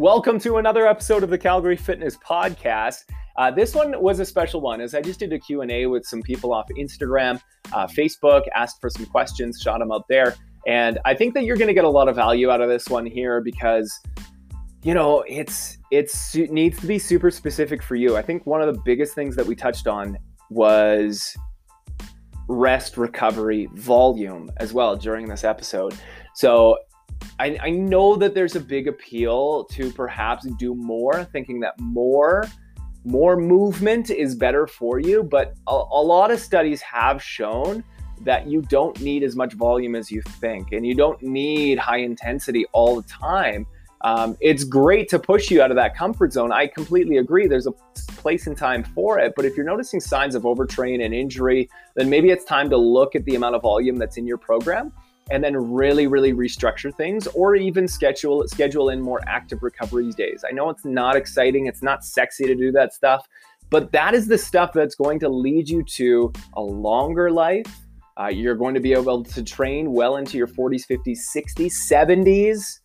Welcome to another episode of the Calgary Fitness Podcast. Uh, this one was a special one as I just did a Q&A with some people off Instagram, uh, Facebook, asked for some questions, shot them out there. And I think that you're going to get a lot of value out of this one here because you know it's it's it needs to be super specific for you. I think one of the biggest things that we touched on was rest, recovery, volume as well during this episode. So I, I know that there's a big appeal to perhaps do more, thinking that more more movement is better for you. But a, a lot of studies have shown that you don't need as much volume as you think, and you don't need high intensity all the time. Um, it's great to push you out of that comfort zone. I completely agree. There's a place and time for it. But if you're noticing signs of overtrain and injury, then maybe it's time to look at the amount of volume that's in your program and then really really restructure things or even schedule schedule in more active recovery days. I know it's not exciting it's not sexy to do that stuff but that is the stuff that's going to lead you to a longer life. Uh, you're going to be able to train well into your 40s 50s 60s 70s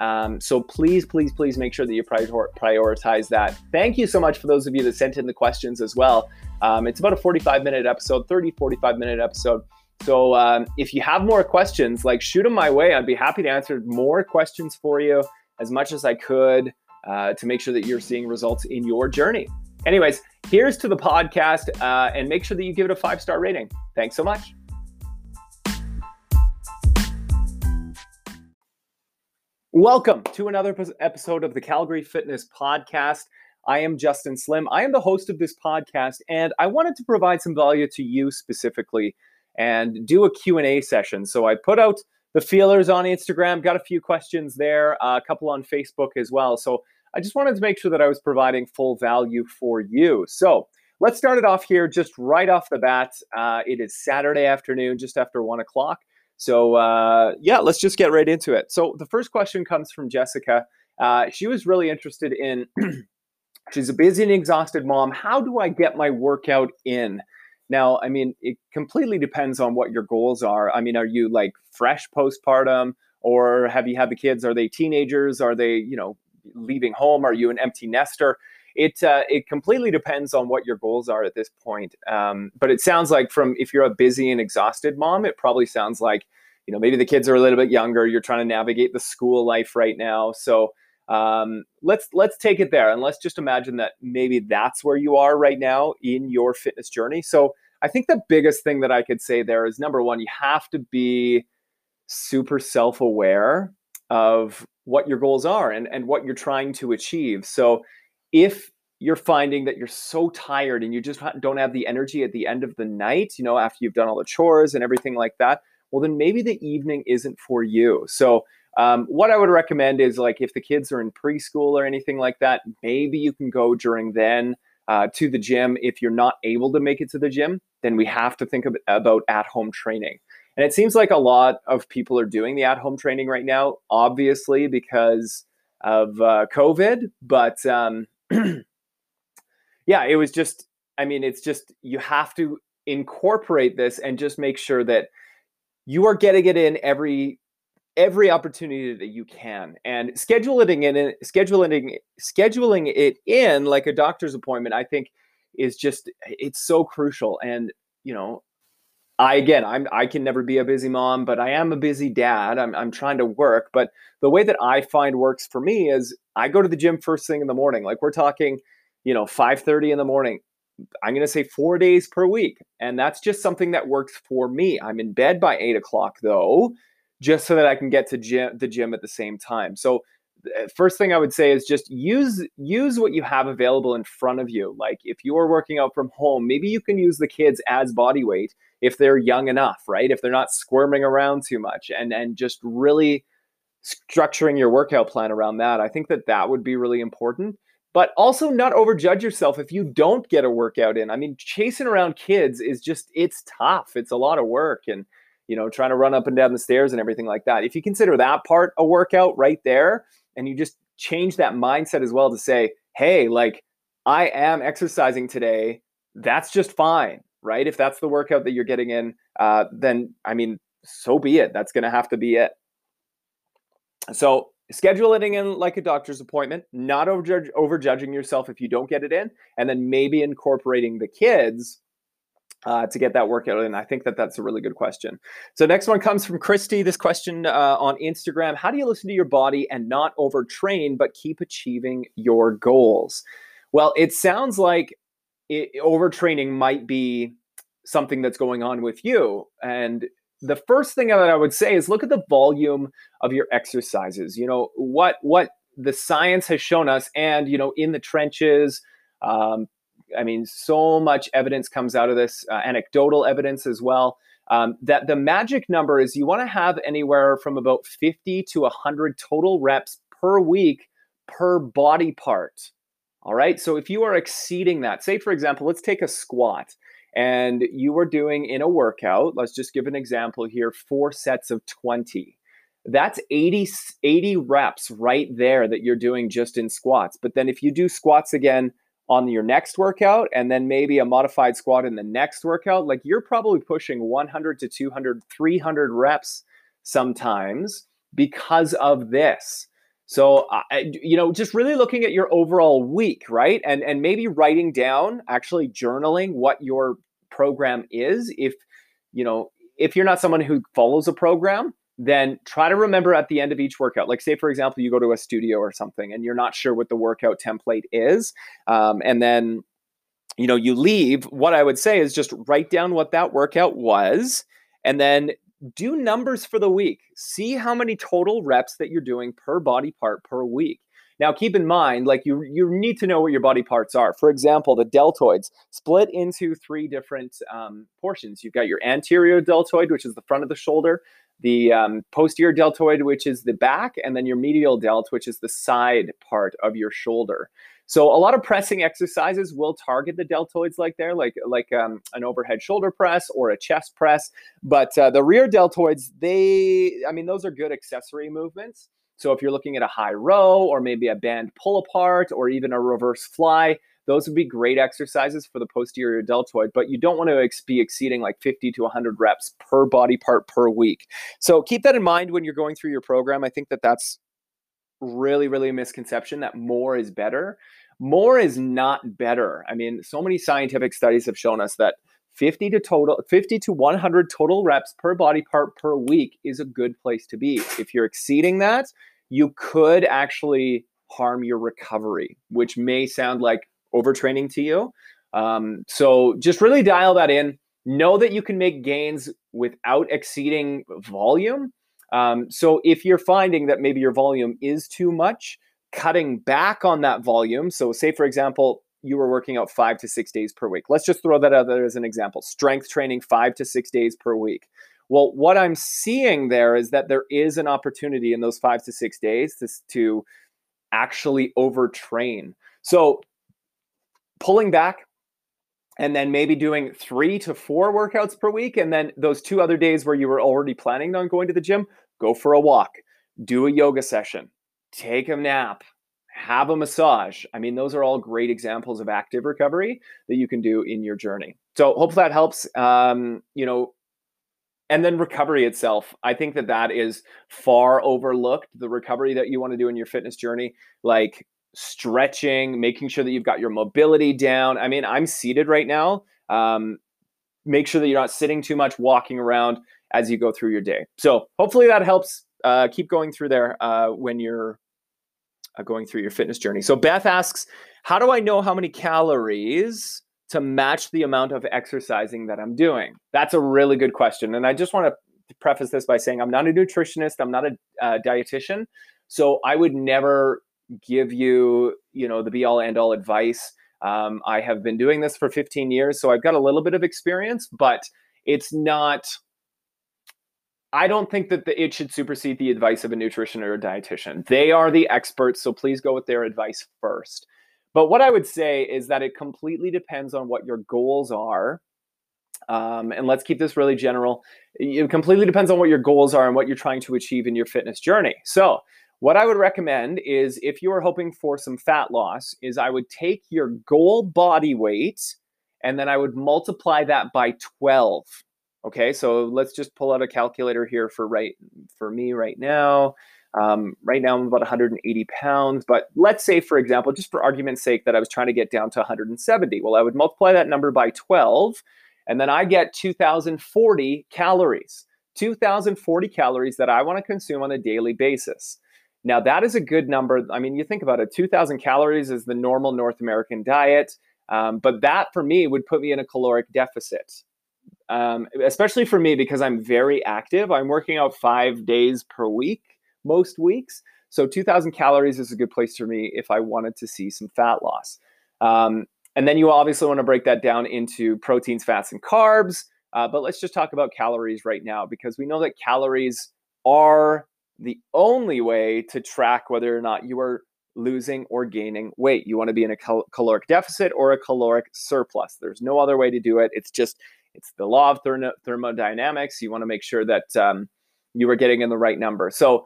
um, so please please please make sure that you prior- prioritize that. Thank you so much for those of you that sent in the questions as well. Um, it's about a 45 minute episode 30 45 minute episode so um, if you have more questions, like shoot them my way. I'd be happy to answer more questions for you as much as I could uh, to make sure that you're seeing results in your journey. Anyways, here's to the podcast uh, and make sure that you give it a five star rating. Thanks so much. Welcome to another episode of the Calgary Fitness Podcast. I am Justin Slim. I am the host of this podcast, and I wanted to provide some value to you specifically and do a Q&A session. So I put out the feelers on Instagram, got a few questions there, uh, a couple on Facebook as well. So I just wanted to make sure that I was providing full value for you. So let's start it off here just right off the bat. Uh, it is Saturday afternoon, just after one o'clock. So uh, yeah, let's just get right into it. So the first question comes from Jessica. Uh, she was really interested in, she's a busy and exhausted mom. How do I get my workout in? Now, I mean, it completely depends on what your goals are. I mean, are you like fresh postpartum or have you had the kids? Are they teenagers? Are they, you know, leaving home? Are you an empty nester? It uh, it completely depends on what your goals are at this point. Um, but it sounds like from if you're a busy and exhausted mom, it probably sounds like you know maybe the kids are a little bit younger. You're trying to navigate the school life right now, so um, let's let's take it there and let's just imagine that maybe that's where you are right now in your fitness journey. So i think the biggest thing that i could say there is number one you have to be super self-aware of what your goals are and, and what you're trying to achieve. So if you're finding that you're so tired and you just don't have the energy at the end of the night you know after you've done all the chores and everything like that well then maybe the evening isn't for you. So um, what I would recommend is like if the kids are in preschool or anything like that, maybe you can go during then uh, to the gym. If you're not able to make it to the gym, then we have to think about at home training. And it seems like a lot of people are doing the at home training right now, obviously because of uh, COVID. But um, yeah, it was just, I mean, it's just, you have to incorporate this and just make sure that you are getting it in every every opportunity that you can and scheduling it in scheduling scheduling it in like a doctor's appointment i think is just it's so crucial and you know i again i'm i can never be a busy mom but i am a busy dad i'm, I'm trying to work but the way that i find works for me is i go to the gym first thing in the morning like we're talking you know 5.30 in the morning i'm going to say four days per week and that's just something that works for me i'm in bed by 8 o'clock though just so that I can get to gym, the gym at the same time. So uh, first thing I would say is just use use what you have available in front of you. Like if you are working out from home, maybe you can use the kids as body weight if they're young enough, right? If they're not squirming around too much and and just really structuring your workout plan around that. I think that that would be really important. But also not overjudge yourself if you don't get a workout in. I mean, chasing around kids is just it's tough. It's a lot of work and you know, trying to run up and down the stairs and everything like that. If you consider that part a workout right there, and you just change that mindset as well to say, hey, like I am exercising today, that's just fine, right? If that's the workout that you're getting in, uh, then I mean, so be it. That's going to have to be it. So scheduling in like a doctor's appointment, not over over judging yourself if you don't get it in, and then maybe incorporating the kids uh, to get that workout in? I think that that's a really good question. So next one comes from Christy. This question uh, on Instagram: How do you listen to your body and not overtrain but keep achieving your goals? Well, it sounds like it, overtraining might be something that's going on with you, and the first thing that I would say is look at the volume of your exercises. You know what what the science has shown us, and you know in the trenches. Um, I mean, so much evidence comes out of this, uh, anecdotal evidence as well. Um, that the magic number is you want to have anywhere from about 50 to 100 total reps per week per body part. All right. So if you are exceeding that, say, for example, let's take a squat and you are doing in a workout, let's just give an example here four sets of 20. That's 80, 80 reps right there that you're doing just in squats. But then if you do squats again on your next workout and then maybe a modified squat in the next workout, like you're probably pushing 100 to 200, 300 reps sometimes because of this. So, uh, you know, just really looking at your overall week, right? And and maybe writing down, actually journaling what your program is. If you know, if you're not someone who follows a program, then try to remember at the end of each workout. Like, say for example, you go to a studio or something, and you're not sure what the workout template is, um, and then you know you leave. What I would say is just write down what that workout was, and then do numbers for the week. See how many total reps that you're doing per body part per week. Now, keep in mind, like you, you need to know what your body parts are. For example, the deltoids split into three different um, portions. You've got your anterior deltoid, which is the front of the shoulder, the um, posterior deltoid, which is the back, and then your medial delt, which is the side part of your shoulder. So a lot of pressing exercises will target the deltoids like there, like like um, an overhead shoulder press or a chest press. But uh, the rear deltoids, they, I mean, those are good accessory movements. So if you're looking at a high row or maybe a band pull apart or even a reverse fly, those would be great exercises for the posterior deltoid, but you don't want to ex- be exceeding like 50 to 100 reps per body part per week. So keep that in mind when you're going through your program. I think that that's really, really a misconception that more is better more is not better. I mean, so many scientific studies have shown us that 50 to total 50 to 100 total reps per body part per week is a good place to be. If you're exceeding that, you could actually harm your recovery, which may sound like overtraining to you. Um, so just really dial that in. Know that you can make gains without exceeding volume. Um, so if you're finding that maybe your volume is too much, cutting back on that volume. So, say for example, you were working out five to six days per week. Let's just throw that out there as an example strength training five to six days per week. Well, what I'm seeing there is that there is an opportunity in those five to six days to, to actually overtrain. So, pulling back and then maybe doing three to four workouts per week. And then those two other days where you were already planning on going to the gym, go for a walk, do a yoga session, take a nap, have a massage. I mean, those are all great examples of active recovery that you can do in your journey. So hopefully that helps. Um, you know, and then recovery itself. I think that that is far overlooked. The recovery that you want to do in your fitness journey, like stretching, making sure that you've got your mobility down. I mean, I'm seated right now. Um, make sure that you're not sitting too much, walking around as you go through your day. So hopefully that helps uh, keep going through there uh, when you're uh, going through your fitness journey. So Beth asks, how do I know how many calories to match the amount of exercising that I'm doing? That's a really good question. And I just want to preface this by saying I'm not a nutritionist, I'm not a uh, dietitian. So I would never give you, you know, the be all end all advice. Um, I have been doing this for 15 years, so I've got a little bit of experience, but it's not I don't think that the, it should supersede the advice of a nutrition or a dietitian. They are the experts, so please go with their advice first. But what I would say is that it completely depends on what your goals are. Um, and let's keep this really general. It completely depends on what your goals are and what you're trying to achieve in your fitness journey. So, what I would recommend is if you are hoping for some fat loss, is I would take your goal body weight and then I would multiply that by 12 Okay, so let's just pull out a calculator here for right for me right now. Um, right now, I'm about 180 pounds. But let's say, for example, just for argument's sake, that I was trying to get down to 170. Well, I would multiply that number by 12, and then I get 2,040 calories. 2,040 calories that I want to consume on a daily basis. Now, that is a good number. I mean, you think about it 2,000 calories is the normal North American diet. Um, but that for me would put me in a caloric deficit, um, especially for me because I'm very active. I'm working out five days per week, most weeks. So 2,000 calories is a good place for me if I wanted to see some fat loss. Um, and then you obviously want to break that down into proteins, fats, and carbs. Uh, but let's just talk about calories right now because we know that calories are the only way to track whether or not you are losing or gaining weight. You want to be in a cal- caloric deficit or a caloric surplus. There's no other way to do it. It's just it's the law of thermo- thermodynamics. You want to make sure that um, you are getting in the right number. So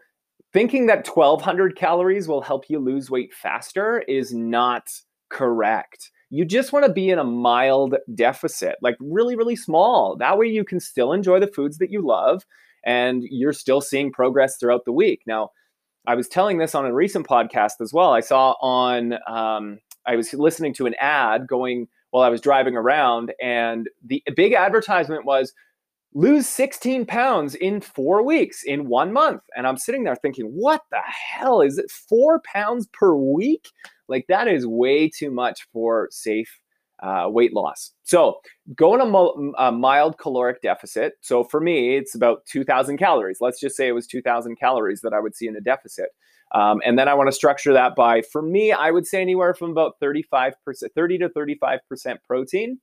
thinking that 1200 calories will help you lose weight faster is not correct. You just want to be in a mild deficit, like really, really small. That way you can still enjoy the foods that you love and you're still seeing progress throughout the week. Now, I was telling this on a recent podcast as well. I saw on, um, I was listening to an ad going while I was driving around, and the big advertisement was lose 16 pounds in four weeks in one month. And I'm sitting there thinking, what the hell is it? Four pounds per week? Like, that is way too much for safe uh, weight loss. So go in a, a, mild caloric deficit. So for me, it's about 2,000 calories. Let's just say it was 2,000 calories that I would see in a deficit. Um, and then I want to structure that by, for me, I would say anywhere from about 35%, 30 to 35% protein.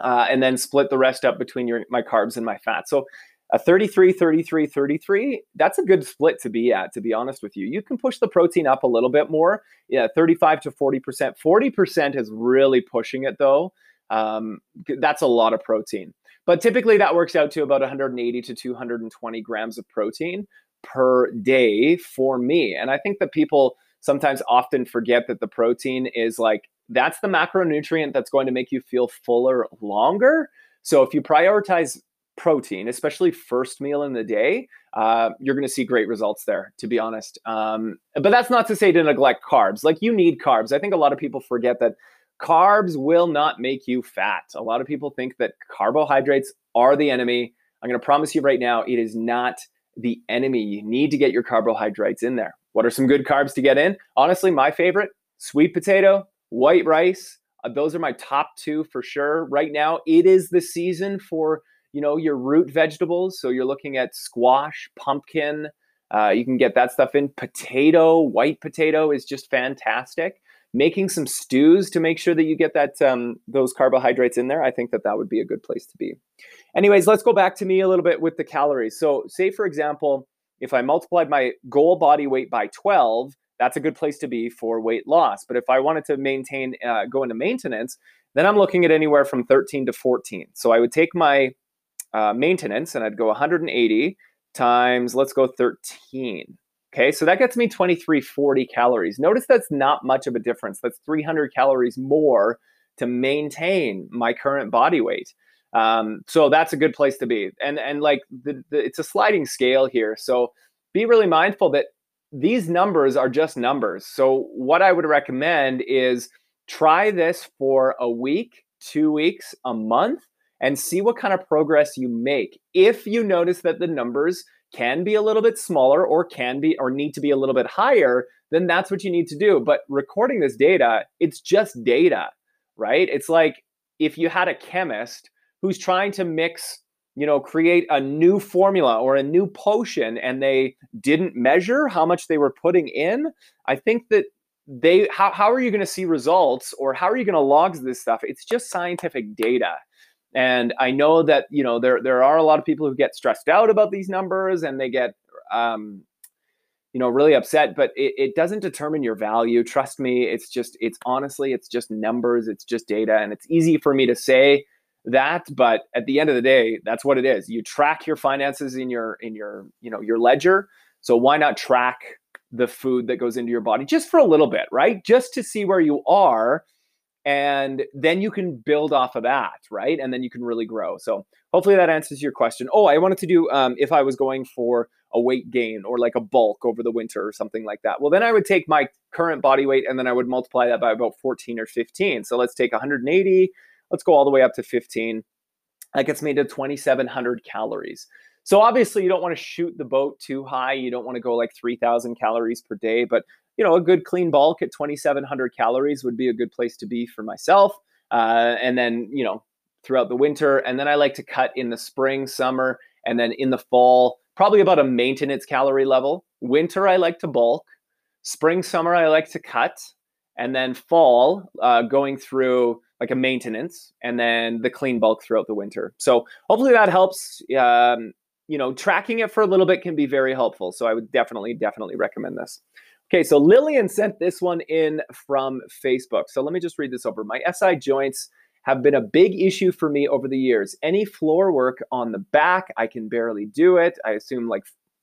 Uh, and then split the rest up between your my carbs and my fat. So a 33 33 33 that's a good split to be at to be honest with you. You can push the protein up a little bit more. Yeah 35 to 40% 40% is really pushing it though. Um, that's a lot of protein. But typically that works out to about 180 to 220 grams of protein per day for me. And i think that people sometimes often forget that the protein is like that's the macronutrient that's going to make you feel fuller longer. So if you prioritize protein, especially first meal in the day, uh, you're going to see great results there, to be honest. Um, but that's not to say to neglect carbs. Like you need carbs. I think a lot of people forget that carbs will not make you fat. A lot of people think that carbohydrates are the enemy. I'm going to promise you right now, it is not the enemy. You need to get your carbohydrates in there. What are some good carbs to get in? Honestly, my favorite sweet potato, white rice. Uh, those are my top two for sure. Right now, it is the season for you know, your root vegetables. So you're looking at squash, pumpkin. Uh, you can get that stuff in. Potato, white potato is just fantastic. Making some stews to make sure that you get that um, those carbohydrates in there. I think that that would be a good place to be. Anyways, let's go back to me a little bit with the calories. So, say for example, if I multiplied my goal body weight by 12, that's a good place to be for weight loss. But if I wanted to maintain, uh, go into maintenance, then I'm looking at anywhere from 13 to 14. So I would take my uh, maintenance, and I'd go 180 times, let's go 13. Okay, so that gets me 2340 calories. Notice that's not much of a difference. That's 300 calories more to maintain my current body weight. Um, so that's a good place to be. And and like the, the, it's a sliding scale here. So be really mindful that these numbers are just numbers. So what I would recommend is try this for a week, two weeks, a month, and see what kind of progress you make. If you notice that the numbers can be a little bit smaller or can be or need to be a little bit higher, then that's what you need to do. But recording this data, it's just data, right? It's like if you had a chemist who's trying to mix, you know, create a new formula or a new potion and they didn't measure how much they were putting in, I think that they how, how are you going to see results or how are you going to log this stuff? It's just scientific data. And I know that you know there there are a lot of people who get stressed out about these numbers and they get um, you know really upset. But it, it doesn't determine your value. Trust me, it's just it's honestly it's just numbers. It's just data, and it's easy for me to say that but at the end of the day that's what it is you track your finances in your in your you know your ledger so why not track the food that goes into your body just for a little bit right just to see where you are and then you can build off of that right and then you can really grow so hopefully that answers your question oh i wanted to do um, if i was going for a weight gain or like a bulk over the winter or something like that. Well, then I would take my current body weight and then I would multiply that by about 14 or 15. So let's take 180, let's go all the way up to 15. That gets me to 2,700 calories. So obviously, you don't want to shoot the boat too high. You don't want to go like 3,000 calories per day, but you know, a good clean bulk at 2,700 calories would be a good place to be for myself. Uh, and then, you know, throughout the winter. And then I like to cut in the spring, summer, and then in the fall, probably about a maintenance calorie level. Winter, I like to bulk. Spring, summer, I like to cut. And then fall, uh, going through like a maintenance, and then the clean bulk throughout the winter. So hopefully that helps. Um, you know, tracking it for a little bit can be very helpful. So I would definitely, definitely recommend this. Okay, so Lillian sent this one in from Facebook. So let me just read this over. My SI joints have been a big issue for me over the years. Any floor work on the back, I can barely do it. I assume like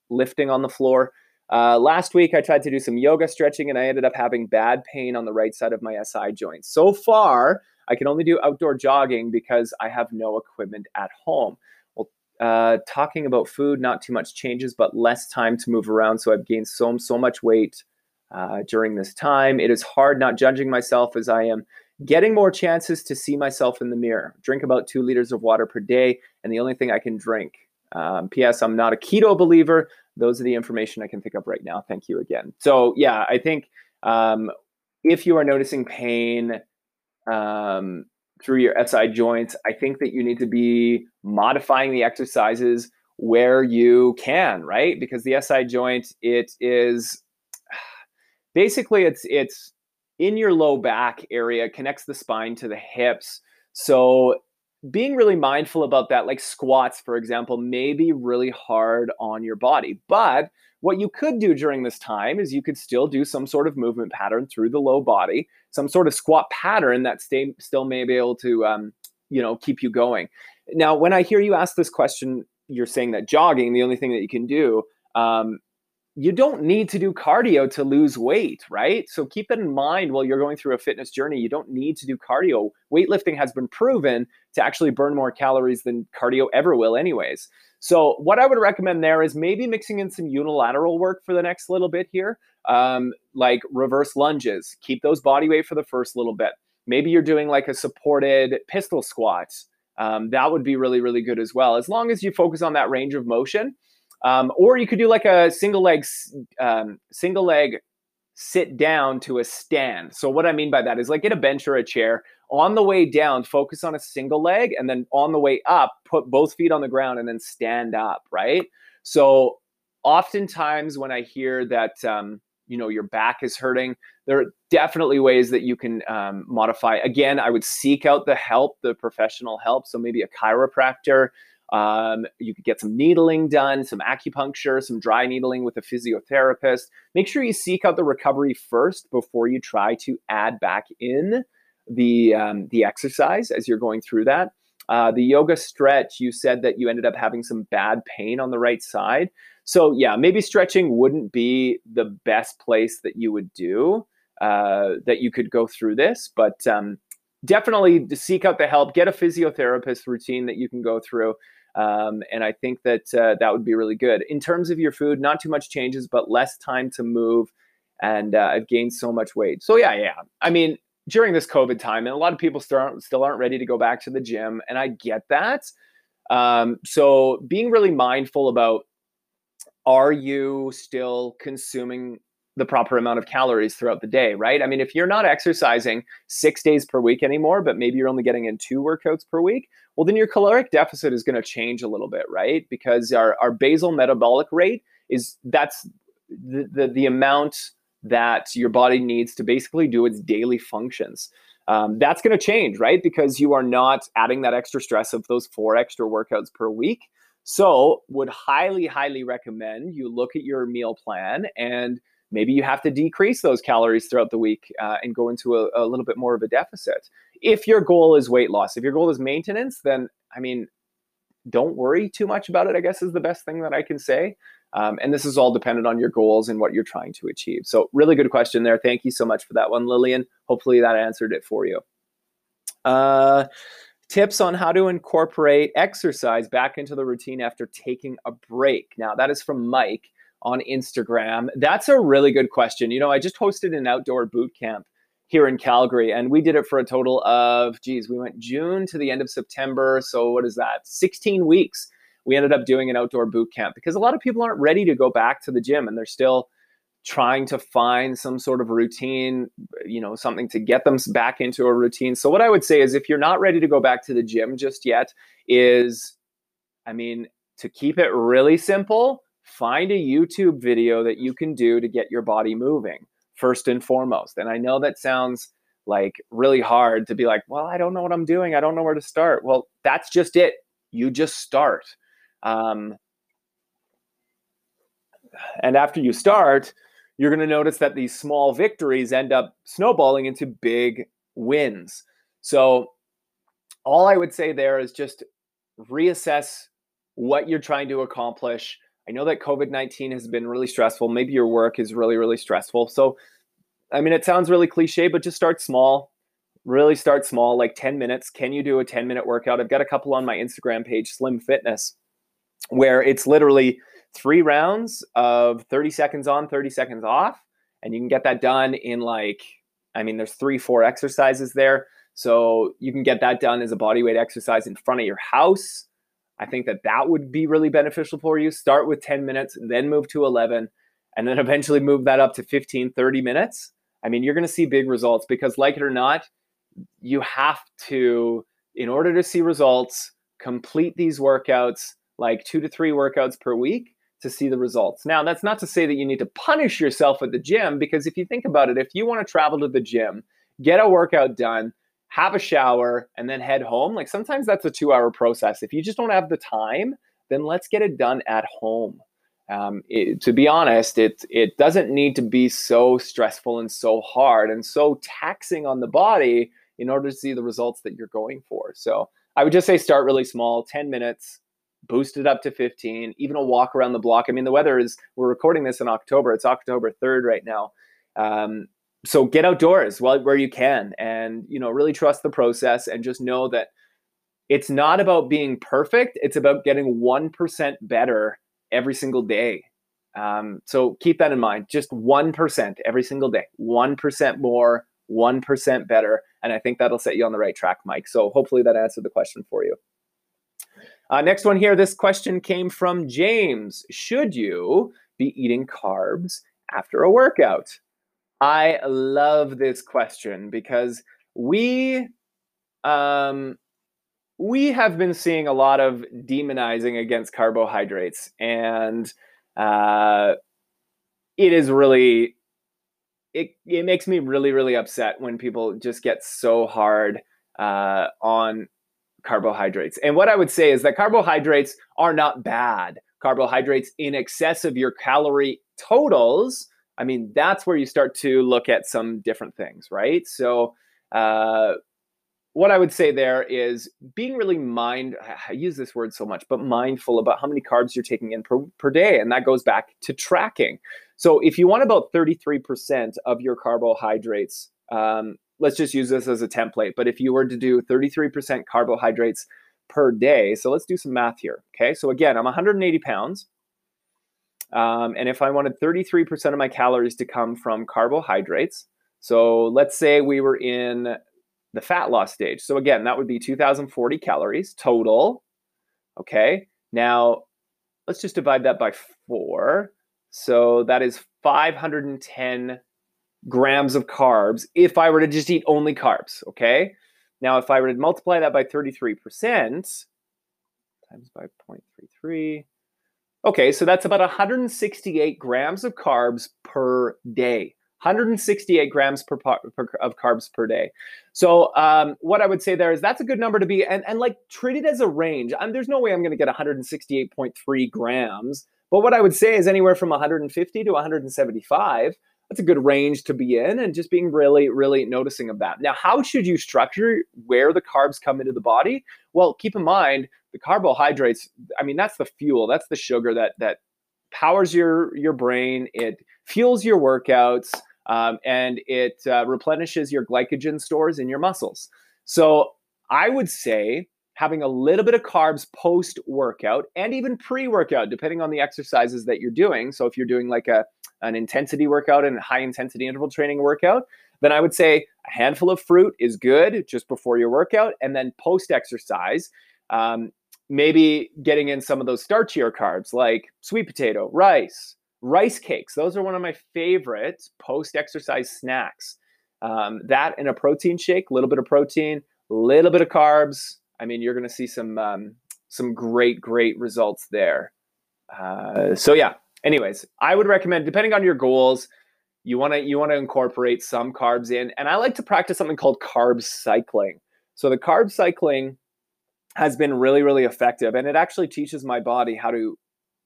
lifting on the floor. Uh, last week, I tried to do some yoga stretching and I ended up having bad pain on the right side of my SI joint. So far, I can only do outdoor jogging because I have no equipment at home. Well, uh, talking about food, not too much changes, but less time to move around. So I've gained so so much weight uh, during this time. It is hard not judging myself as I am getting more chances to see myself in the mirror. Drink about two liters of water per day, and the only thing I can drink. Um, P.S. I'm not a keto believer. Those are the information I can think of right now. Thank you again. So yeah, I think um, if you are noticing pain um, through your SI joints, I think that you need to be modifying the exercises where you can, right? Because the SI joint, it is basically it's it's in your low back area, connects the spine to the hips. So being really mindful about that, like squats, for example, may be really hard on your body. But what you could do during this time is you could still do some sort of movement pattern through the low body, some sort of squat pattern that stay, still may be able to, um, you know, keep you going. Now, when I hear you ask this question, you're saying that jogging, the only thing that you can do, um, you don't need to do cardio to lose weight, right? So keep that in mind while you're going through a fitness journey. You don't need to do cardio. Weightlifting has been proven to actually burn more calories than cardio ever will, anyways. So, what I would recommend there is maybe mixing in some unilateral work for the next little bit here, um, like reverse lunges. Keep those body weight for the first little bit. Maybe you're doing like a supported pistol squat. Um, that would be really, really good as well. As long as you focus on that range of motion um, or you could do like a single leg, um, single leg sit down to a stand. So what I mean by that is like get a bench or a chair. On the way down, focus on a single leg, and then on the way up, put both feet on the ground and then stand up. Right. So oftentimes when I hear that um, you know your back is hurting, there are definitely ways that you can um, modify. Again, I would seek out the help, the professional help. So maybe a chiropractor. Um, you could get some needling done, some acupuncture, some dry needling with a physiotherapist. Make sure you seek out the recovery first before you try to add back in the um, the exercise as you're going through that. Uh, the yoga stretch, you said that you ended up having some bad pain on the right side. So yeah, maybe stretching wouldn't be the best place that you would do uh, that you could go through this, but um, definitely seek out the help. Get a physiotherapist routine that you can go through. Um, and I think that uh, that would be really good. In terms of your food, not too much changes, but less time to move. And uh, I've gained so much weight. So, yeah, yeah. I mean, during this COVID time, and a lot of people still aren't, still aren't ready to go back to the gym. And I get that. Um, so, being really mindful about are you still consuming the proper amount of calories throughout the day, right? I mean, if you're not exercising six days per week anymore, but maybe you're only getting in two workouts per week, well, then your caloric deficit is going to change a little bit, right? Because our, our basal metabolic rate is that's the, the, the amount that your body needs to basically do its daily functions. Um, that's going to change, right? Because you are not adding that extra stress of those four extra workouts per week. So, would highly, highly recommend you look at your meal plan and maybe you have to decrease those calories throughout the week uh, and go into a, a, little bit more of a deficit. If your goal is weight loss, if your goal is maintenance, then I mean, don't worry too much about it, I guess is the best thing that I can say. Um, and this is all dependent on your goals and what you're trying to achieve. So, really good question there. Thank you so much for that one, Lillian. Hopefully, that answered it for you. Uh, tips on how to incorporate exercise back into the routine after taking a break. Now, that is from Mike on Instagram. That's a really good question. You know, I just hosted an outdoor boot camp here in Calgary, and we did it for a total of, geez, we went June to the end of September. So, what is that? 16 weeks. We ended up doing an outdoor boot camp because a lot of people aren't ready to go back to the gym and they're still trying to find some sort of routine, you know, something to get them back into a routine. So, what I would say is if you're not ready to go back to the gym just yet, is I mean, to keep it really simple, find a YouTube video that you can do to get your body moving first and foremost. And I know that sounds like really hard to be like, well, I don't know what I'm doing. I don't know where to start. Well, that's just it. You just start. Um, and after you start, you're going to notice that these small victories end up snowballing into big wins. So, all I would say there is just reassess what you're trying to accomplish. I know that COVID 19 has been really stressful. Maybe your work is really, really stressful. So, I mean, it sounds really cliche, but just start small. Really start small, like 10 minutes. Can you do a 10 minute workout? I've got a couple on my Instagram page, Slim Fitness, where it's literally three rounds of 30 seconds on, 30 seconds off. And you can get that done in like, I mean, there's three, four exercises there. So you can get that done as a body weight exercise in front of your house. I think that that would be really beneficial for you. Start with 10 minutes, then move to 11, and then eventually move that up to 15, 30 minutes. I mean, you're going to see big results because, like it or not, you have to, in order to see results, complete these workouts like two to three workouts per week to see the results. Now, that's not to say that you need to punish yourself at the gym, because if you think about it, if you want to travel to the gym, get a workout done, have a shower, and then head home, like sometimes that's a two hour process. If you just don't have the time, then let's get it done at home. Um, it, to be honest, it it doesn't need to be so stressful and so hard and so taxing on the body in order to see the results that you're going for. So I would just say start really small, 10 minutes, boost it up to 15, even a walk around the block. I mean, the weather is, we're recording this in October. It's October 3rd right now. Um, so get outdoors while, where you can and, you know, really trust the process and just know that it's not about being perfect. It's about getting 1% better every single day. Um, so keep that in mind. Just 1% every single day, 1% more, 1% better. And I think that'll set you on the right track, Mike. So hopefully that answered the question for you. Uh, next one here. This question came from James. Should you be eating carbs after a workout? I love this question because we um, we have been seeing a lot of demonizing against carbohydrates, and uh, it is really it it makes me really really upset when people just get so hard uh, on carbohydrates. And what I would say is that carbohydrates are not bad. Carbohydrates in excess of your calorie totals, I mean, that's where you start to look at some different things, right? So, uh, what I would say there is being really mind, I use this word so much, but mindful about how many carbs you're taking in per, per day. And that goes back to tracking. So if you want about 33% of your carbohydrates um, let's just use this as a template. But if you were to do 33% carbohydrates per day, so let's do some math here. Okay, so again, I'm 180 pounds. Um, and if I wanted 33% of my calories to come from carbohydrates, so let's say we were in the fat loss stage. So again, that would be 2040 calories total. Okay, now let's just divide that by four. So that is 510 grams of carbs if I were to just eat only carbs, okay? Now, if I were to multiply that by 33% times by 0.33, okay, so that's about 168 grams of carbs per day. 168 grams per, per, of carbs per day. So um, what I would say there is that's a good number to be, and, and like treat it as a range. I'm, there's no way I'm going to get 168.3 grams, but what I would say is anywhere from 150 to 175 that's a good range to be in and just being really really noticing of that now how should you structure where the carbs come into the body well keep in mind the carbohydrates i mean that's the fuel that's the sugar that that powers your your brain it fuels your workouts um, and it uh, replenishes your glycogen stores in your muscles so I would say having a little bit of carbs post workout and even pre workout, depending on the exercises that you're doing. So if you're doing like a an intensity workout and high intensity interval training workout, then I would say a handful of fruit is good just before your workout, and then post exercise. Um, maybe getting in some of those starchier carbs like sweet potato, rice, rice cakes. Those are one of my favorite post exercise snacks. Um, that and a protein shake, a little bit of protein, a little bit of carbs, I mean, you're going to see some um, some great great results there. Uh, so yeah. Anyways, I would recommend depending on your goals, you want to you want to incorporate some carbs in, and I like to practice something called carb cycling. So the carb cycling has been really really effective, and it actually teaches my body how to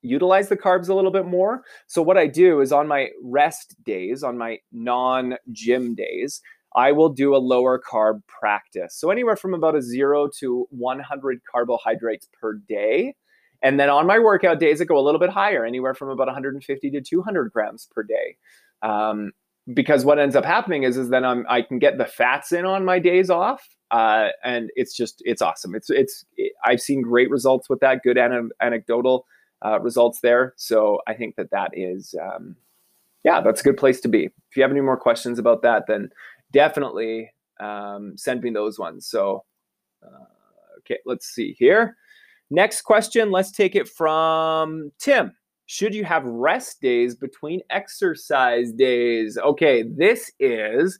utilize the carbs a little bit more. So what I do is on my rest days, on my non gym days, I will do a lower carb practice. So anywhere from about a zero to 100 carbohydrates per day. And then on my workout days, I go a little bit higher, anywhere from about 150 to 200 grams per day. Um, because what ends up happening is, is then I'm, I can get the fats in on my days off. Uh, and it's just, it's awesome. It's, it's, it, I've seen great results with that, good an- anecdotal uh, results there. So I think that that is, um, yeah, that's a good place to be. If you have any more questions about that, then definitely um, send me those ones. So, uh, okay, let's see here. Next question, let's take it from Tim. Should you have rest days between exercise days? Okay, this is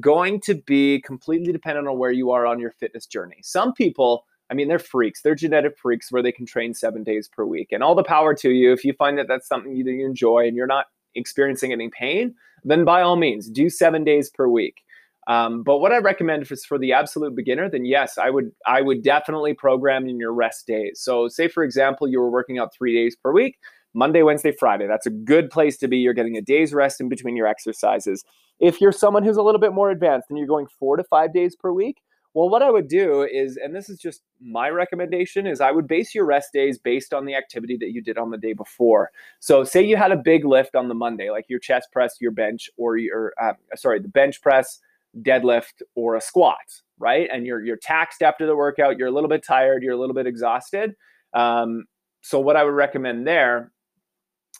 going to be completely dependent on where you are on your fitness journey. Some people, I mean, they're freaks, they're genetic freaks where they can train seven days per week. And all the power to you. If you find that that's something you enjoy and you're not experiencing any pain, then by all means do seven days per week. Um, but what I recommend is for the absolute beginner, then yes, I would I would definitely program in your rest days. So say for example you were working out three days per week, Monday, Wednesday, Friday. That's a good place to be. You're getting a day's rest in between your exercises. If you're someone who's a little bit more advanced and you're going four to five days per week, well, what I would do is, and this is just my recommendation, is I would base your rest days based on the activity that you did on the day before. So, say you had a big lift on the Monday, like your chest press, your bench, or your uh, sorry, the bench press, deadlift, or a squat, right? And you're you're taxed after the workout. You're a little bit tired. You're a little bit exhausted. Um, so, what I would recommend there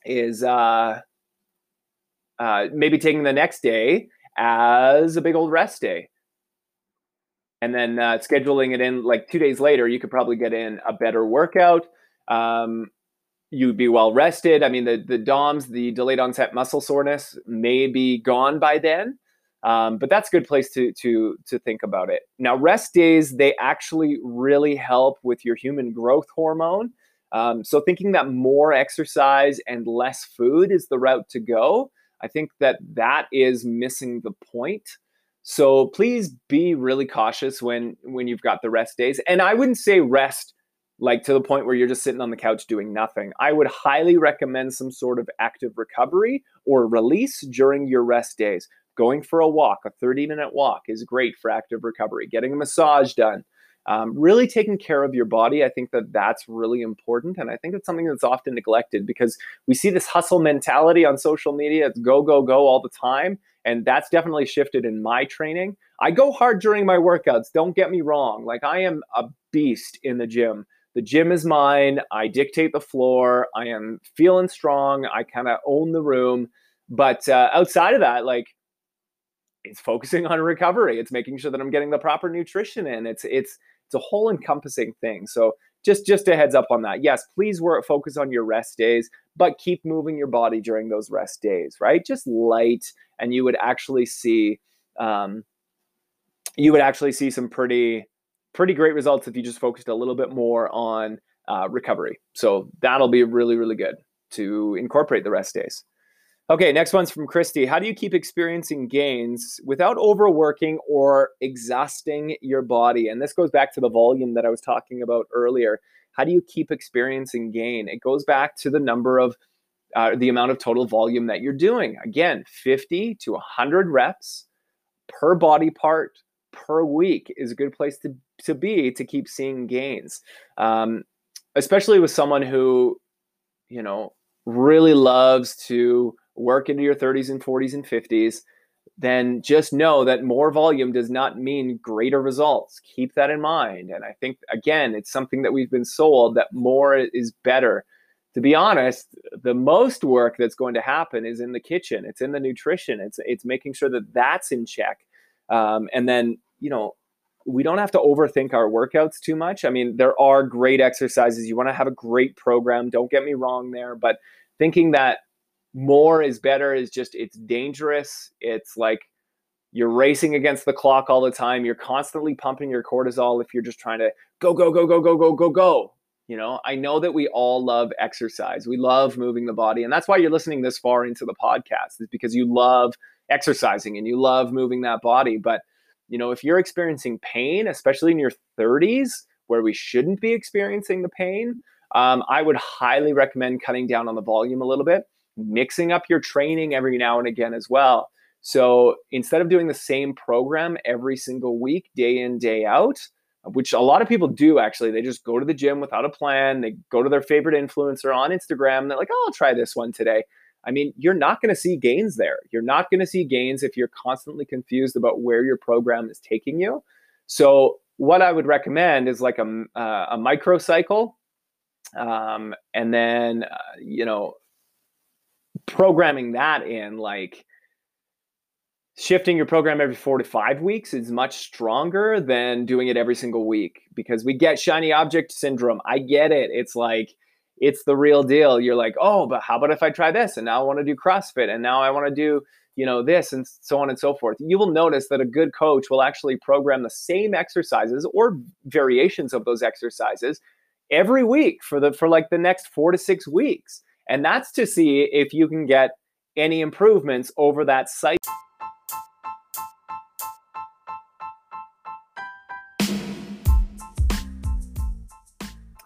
is uh, uh, maybe taking the next day as a big old rest day and then uh, scheduling it in like two days later, you could probably get in a better workout. Um, you'd be well rested. I mean, the the DOMS, the delayed onset muscle soreness, may be gone by then. Um, but that's a good place to to to think about it. Now, rest days they actually really help with your human growth hormone. Um, so, thinking that more exercise and less food is the route to go, I think that that is missing the point. So please be really cautious when when you've got the rest days. And I wouldn't say rest like to the point where you're just sitting on the couch doing nothing. I would highly recommend some sort of active recovery or release during your rest days. Going for a walk, a 30 minute walk is great for active recovery. Getting a massage done, um, really taking care of your body. I think that that's really important. And I think it's something that's often neglected because we see this hustle mentality on social media. It's go, go, go all the time. And that's definitely shifted in my training. I go hard during my workouts. Don't get me wrong. Like I am a beast in the gym. The gym is mine. I dictate the floor. I am feeling strong. I kind of own the room. But uh, outside of that, like it's focusing on recovery. It's making sure that I'm getting the proper nutrition in. It's it's it's a whole encompassing thing. So just just a heads up on that. Yes, please work focus on your rest days, but keep moving your body during those rest days, right? Just light, and you would actually see um, you would actually see some pretty pretty great results if you just focused a little bit more on uh, recovery. So that'll be really really good to incorporate the rest days. Okay, next one's from Christy. How do you keep experiencing gains without overworking or exhausting your body? And this goes back to the volume that I was talking about earlier. How do you keep experiencing gain? It goes back to the number of uh, the amount of total volume that you're doing. Again, 50 to 100 reps per body part per week is a good place to, to be to keep seeing gains. Um, especially with someone who, you know, really loves to work into your 30s and 40s and 50s then just know that more volume does not mean greater results. Keep that in mind. And I think, again, it's something that we've been sold that more is better. To be honest, the most work that's going to happen is in the kitchen. It's in the nutrition. It's it's making sure that that's in check. Um, and then you know we don't have to overthink our workouts too much. I mean, there are great exercises. You want to have a great program. Don't get me wrong there, but thinking that more is better is just it's dangerous. It's like you're racing against the clock all the time. You're constantly pumping your cortisol if you're just trying to go, go, go, go, go, go, go, go. You know, I know that we all love exercise. We love moving the body. And that's why you're listening this far into the podcast, is because you love exercising and you love moving that body. But, you know, if you're experiencing pain, especially in your 30s, where we shouldn't be experiencing the pain, um, I would highly recommend cutting down on the volume a little bit mixing up your training every now and again as well. So instead of doing the same program every single week, day in, day out, which a lot of people do actually, they just go to the gym without a plan. They go to their favorite influencer on Instagram. they're like, oh, I'll try this one today. I mean, you're not going to see gains there. You're not going to see gains if you're constantly confused about where your program is taking you. So, what I would recommend is like a, uh, a microcycle, um, and then, uh, you know, programming that in like shifting your program every four to five weeks is much stronger than doing it every single week because we get shiny object syndrome. I get it. It's like, it's the real deal. You're like, oh, but how about if I try this? And now I want to do CrossFit and now I want to do, you know, this and so on and so forth. You will notice that a good coach will actually program the same exercises or variations of those exercises every week for the for like the next 4 to 6 weeks. And that's to see if you can get any improvements over that cycle.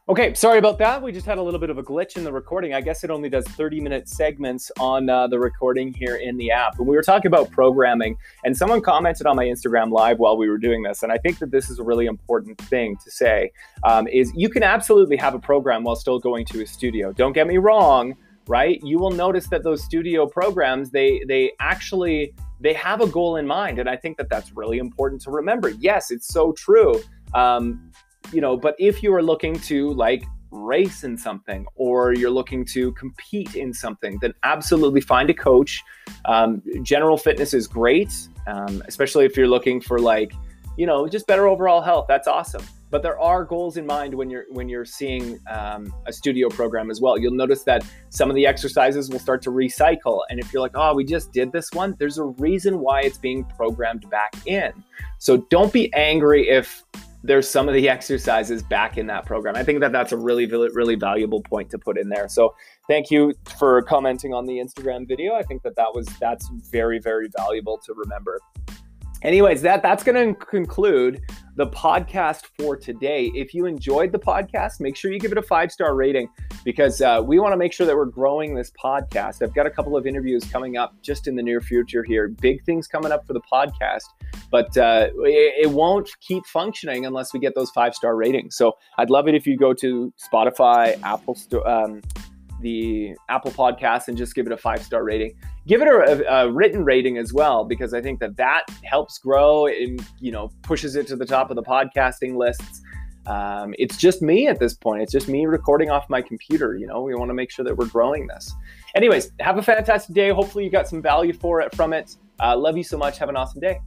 Okay, sorry about that. We just had a little bit of a glitch in the recording. I guess it only does 30 minute segments on uh, the recording here in the app. And we were talking about programming, and someone commented on my Instagram live while we were doing this. And I think that this is a really important thing to say um, is you can absolutely have a program while still going to a studio. Don't get me wrong, right? You will notice that those studio programs, they they actually they have a goal in mind. And I think that that's really important to remember. Yes, it's so true. Um, you know, but if you are looking to like race in something or you're looking to compete in something, then absolutely find a coach. Um, general fitness is great, um, especially if you're looking for like, you know, just better overall health. That's awesome. But there are goals in mind when you're when you're seeing um, a studio program as well. You'll notice that some of the exercises will start to recycle, and if you're like, "Oh, we just did this one," there's a reason why it's being programmed back in. So don't be angry if there's some of the exercises back in that program. I think that that's a really, really, valuable point to put in there. So thank you for commenting on the Instagram video. I think that that was that's very, very valuable to remember anyways that that's going to conclude the podcast for today. If you enjoyed the podcast make sure you give it a five star rating because uh, we want to make sure that we're growing this podcast. I've got a couple of interviews coming up just in the near future here big things coming up for the podcast but uh, it, it, won't keep functioning unless we get those five star ratings. So i'd love it if you go to spotify apple store um, the Apple Podcast and just give it a five star rating. Give it a, a, written rating as well because I think that that helps grow and you know pushes it to the top of the podcasting lists. Um, it's just me at this point. It's just me recording off my computer. You know, we want to make sure that we're growing this. Anyways, have a fantastic day. Hopefully, you got some value for it from it. Uh, love you so much. Have an awesome day.